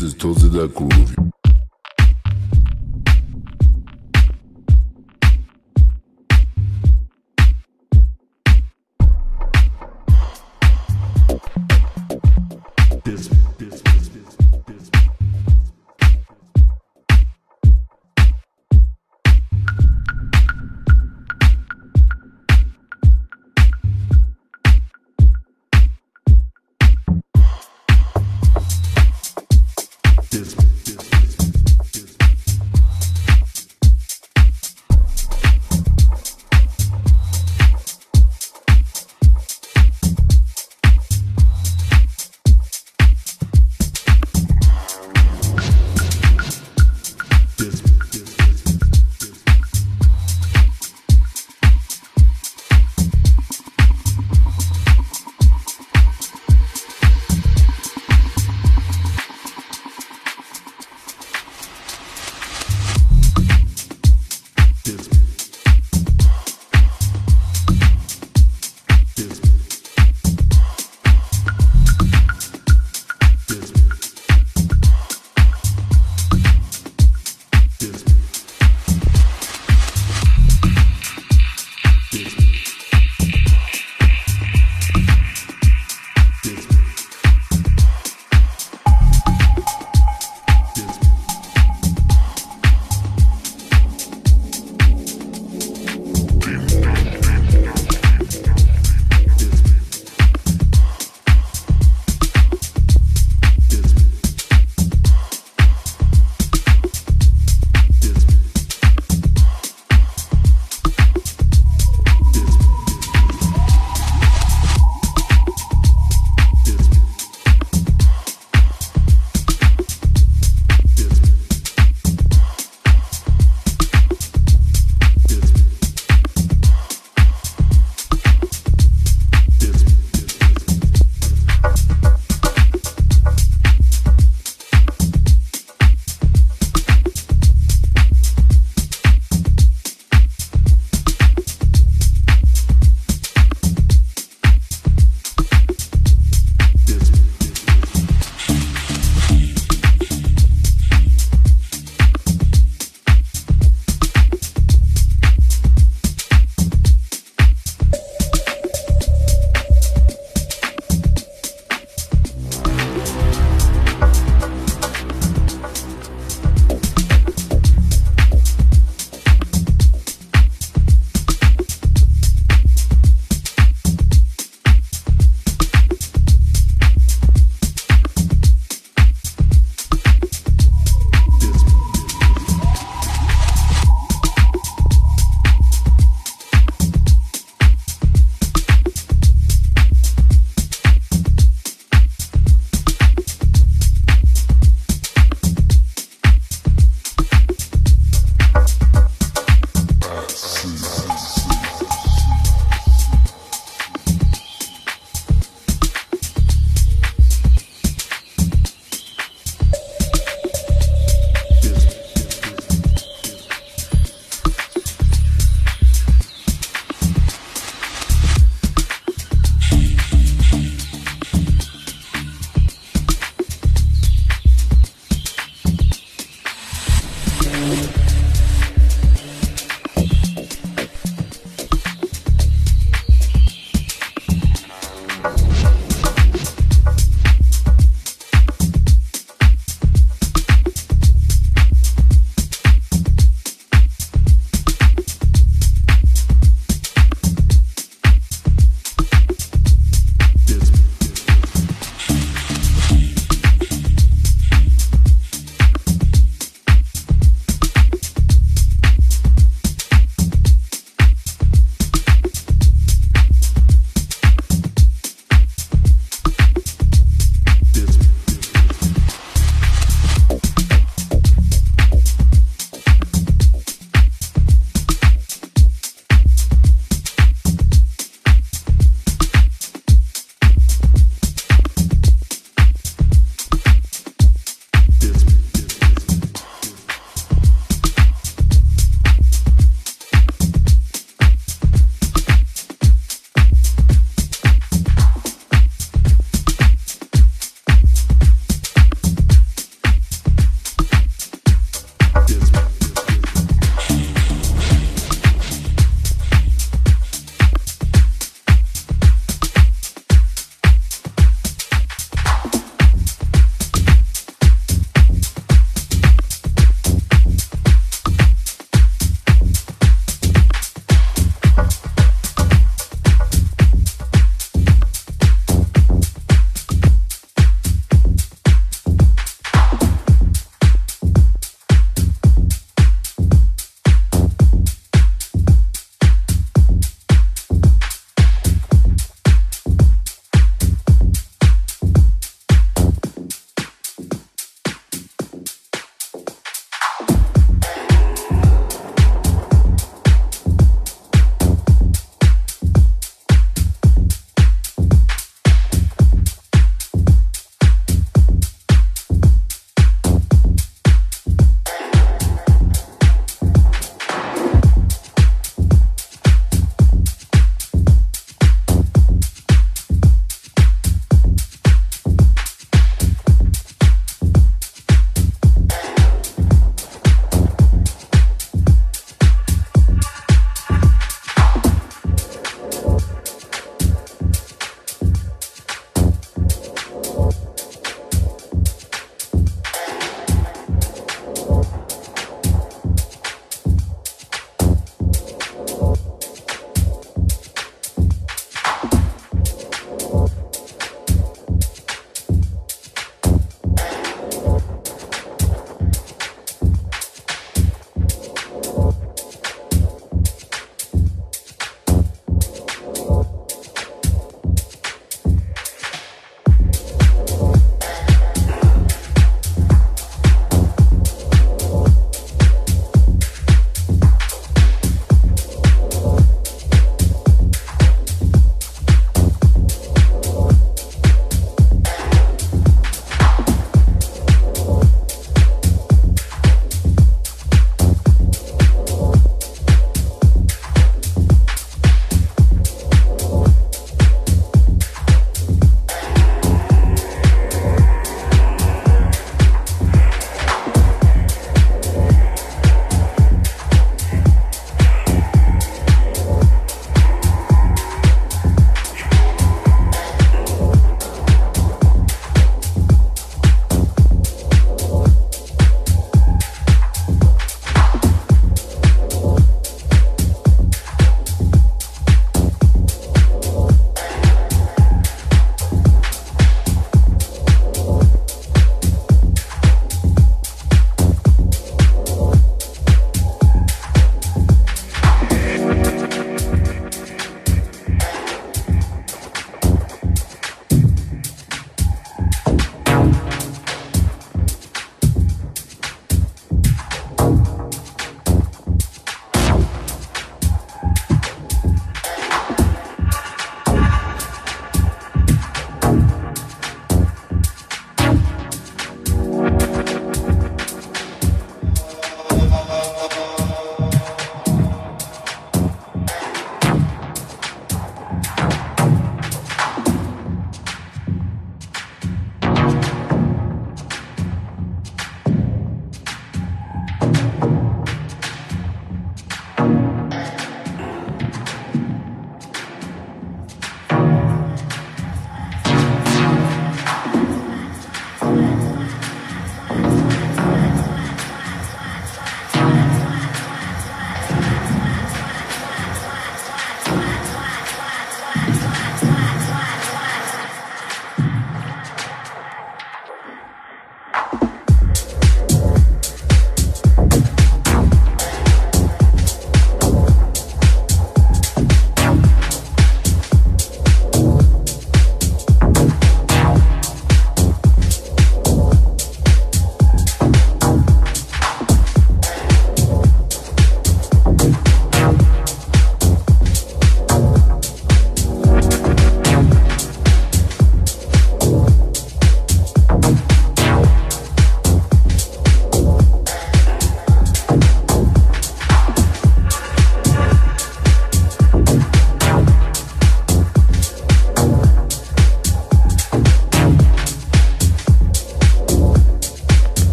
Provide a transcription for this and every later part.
esses 12 da curva.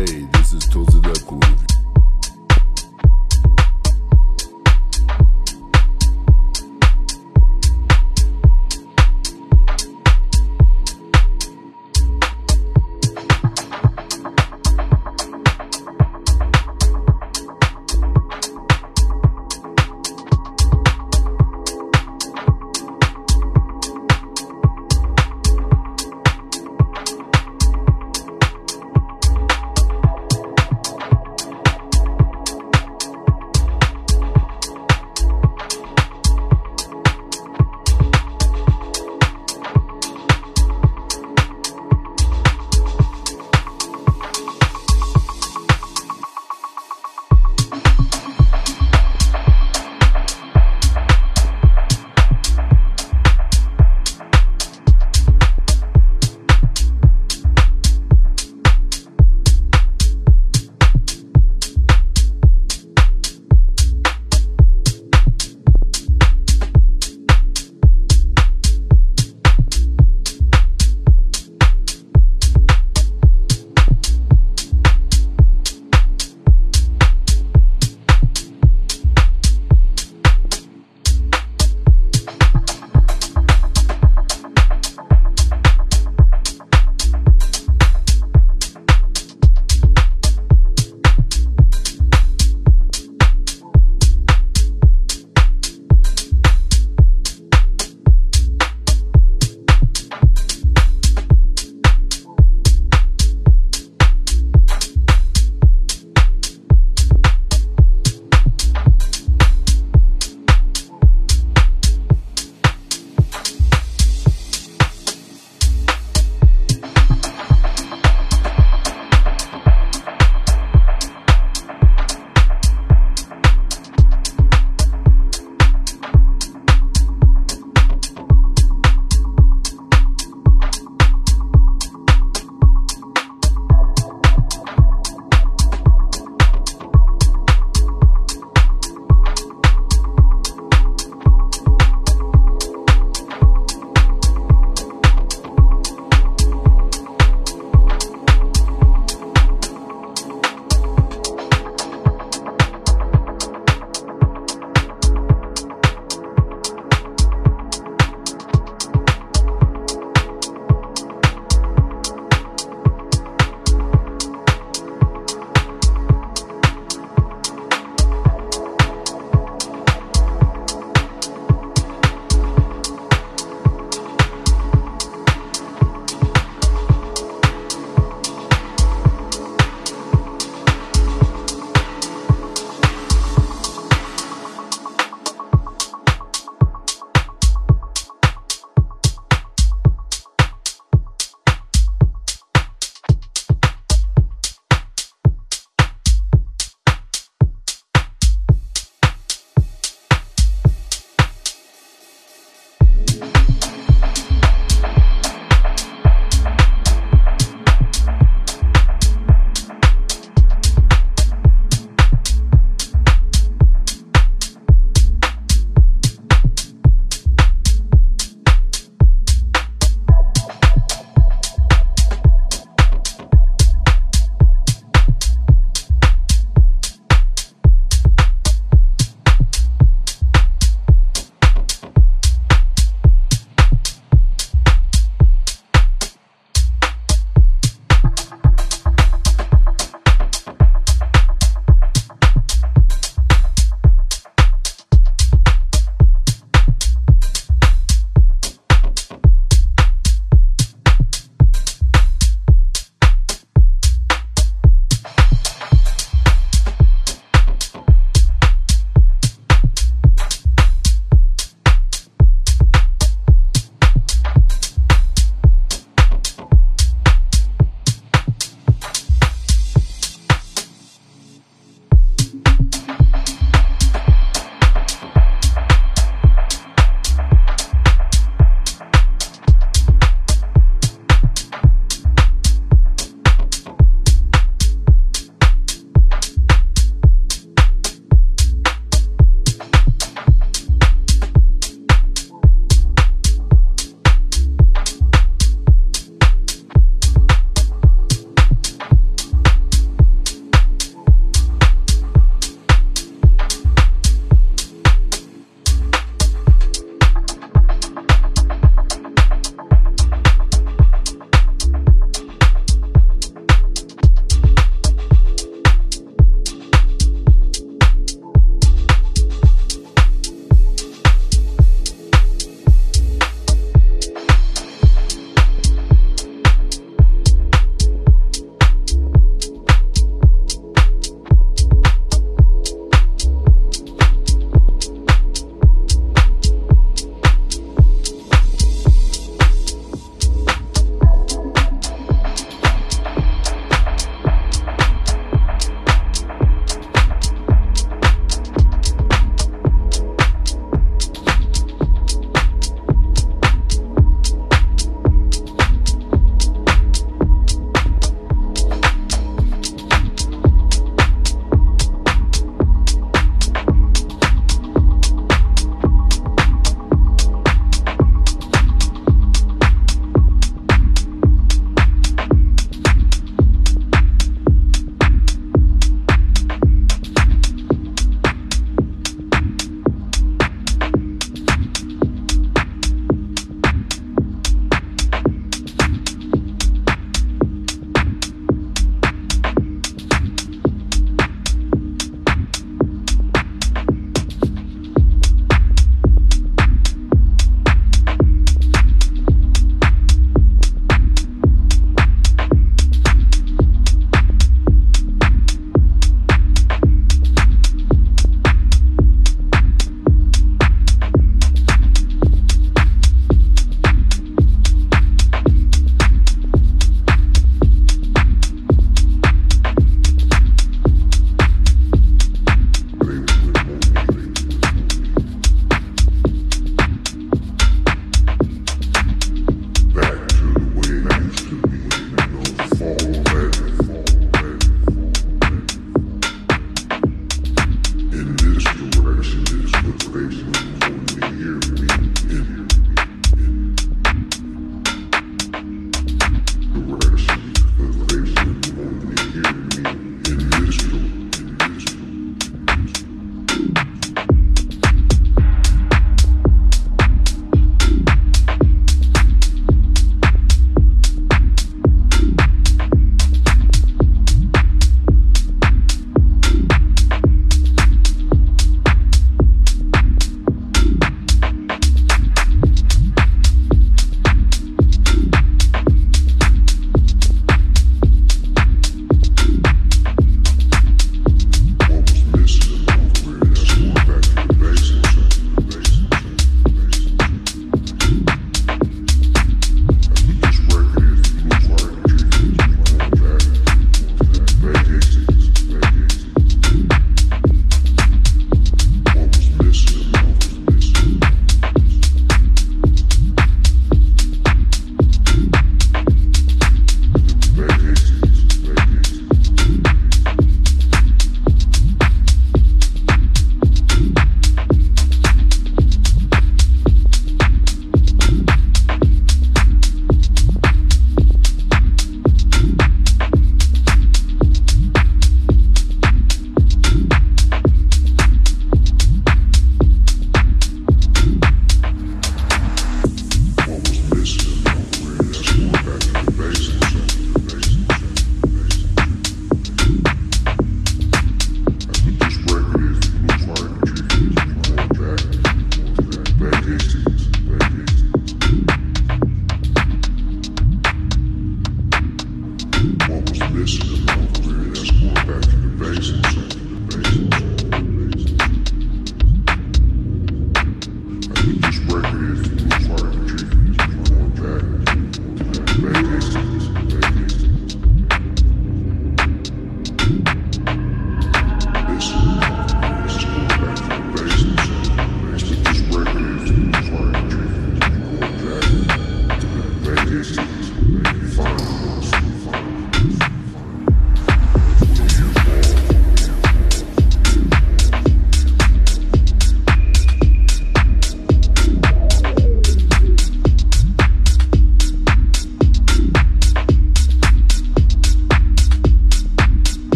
Hey.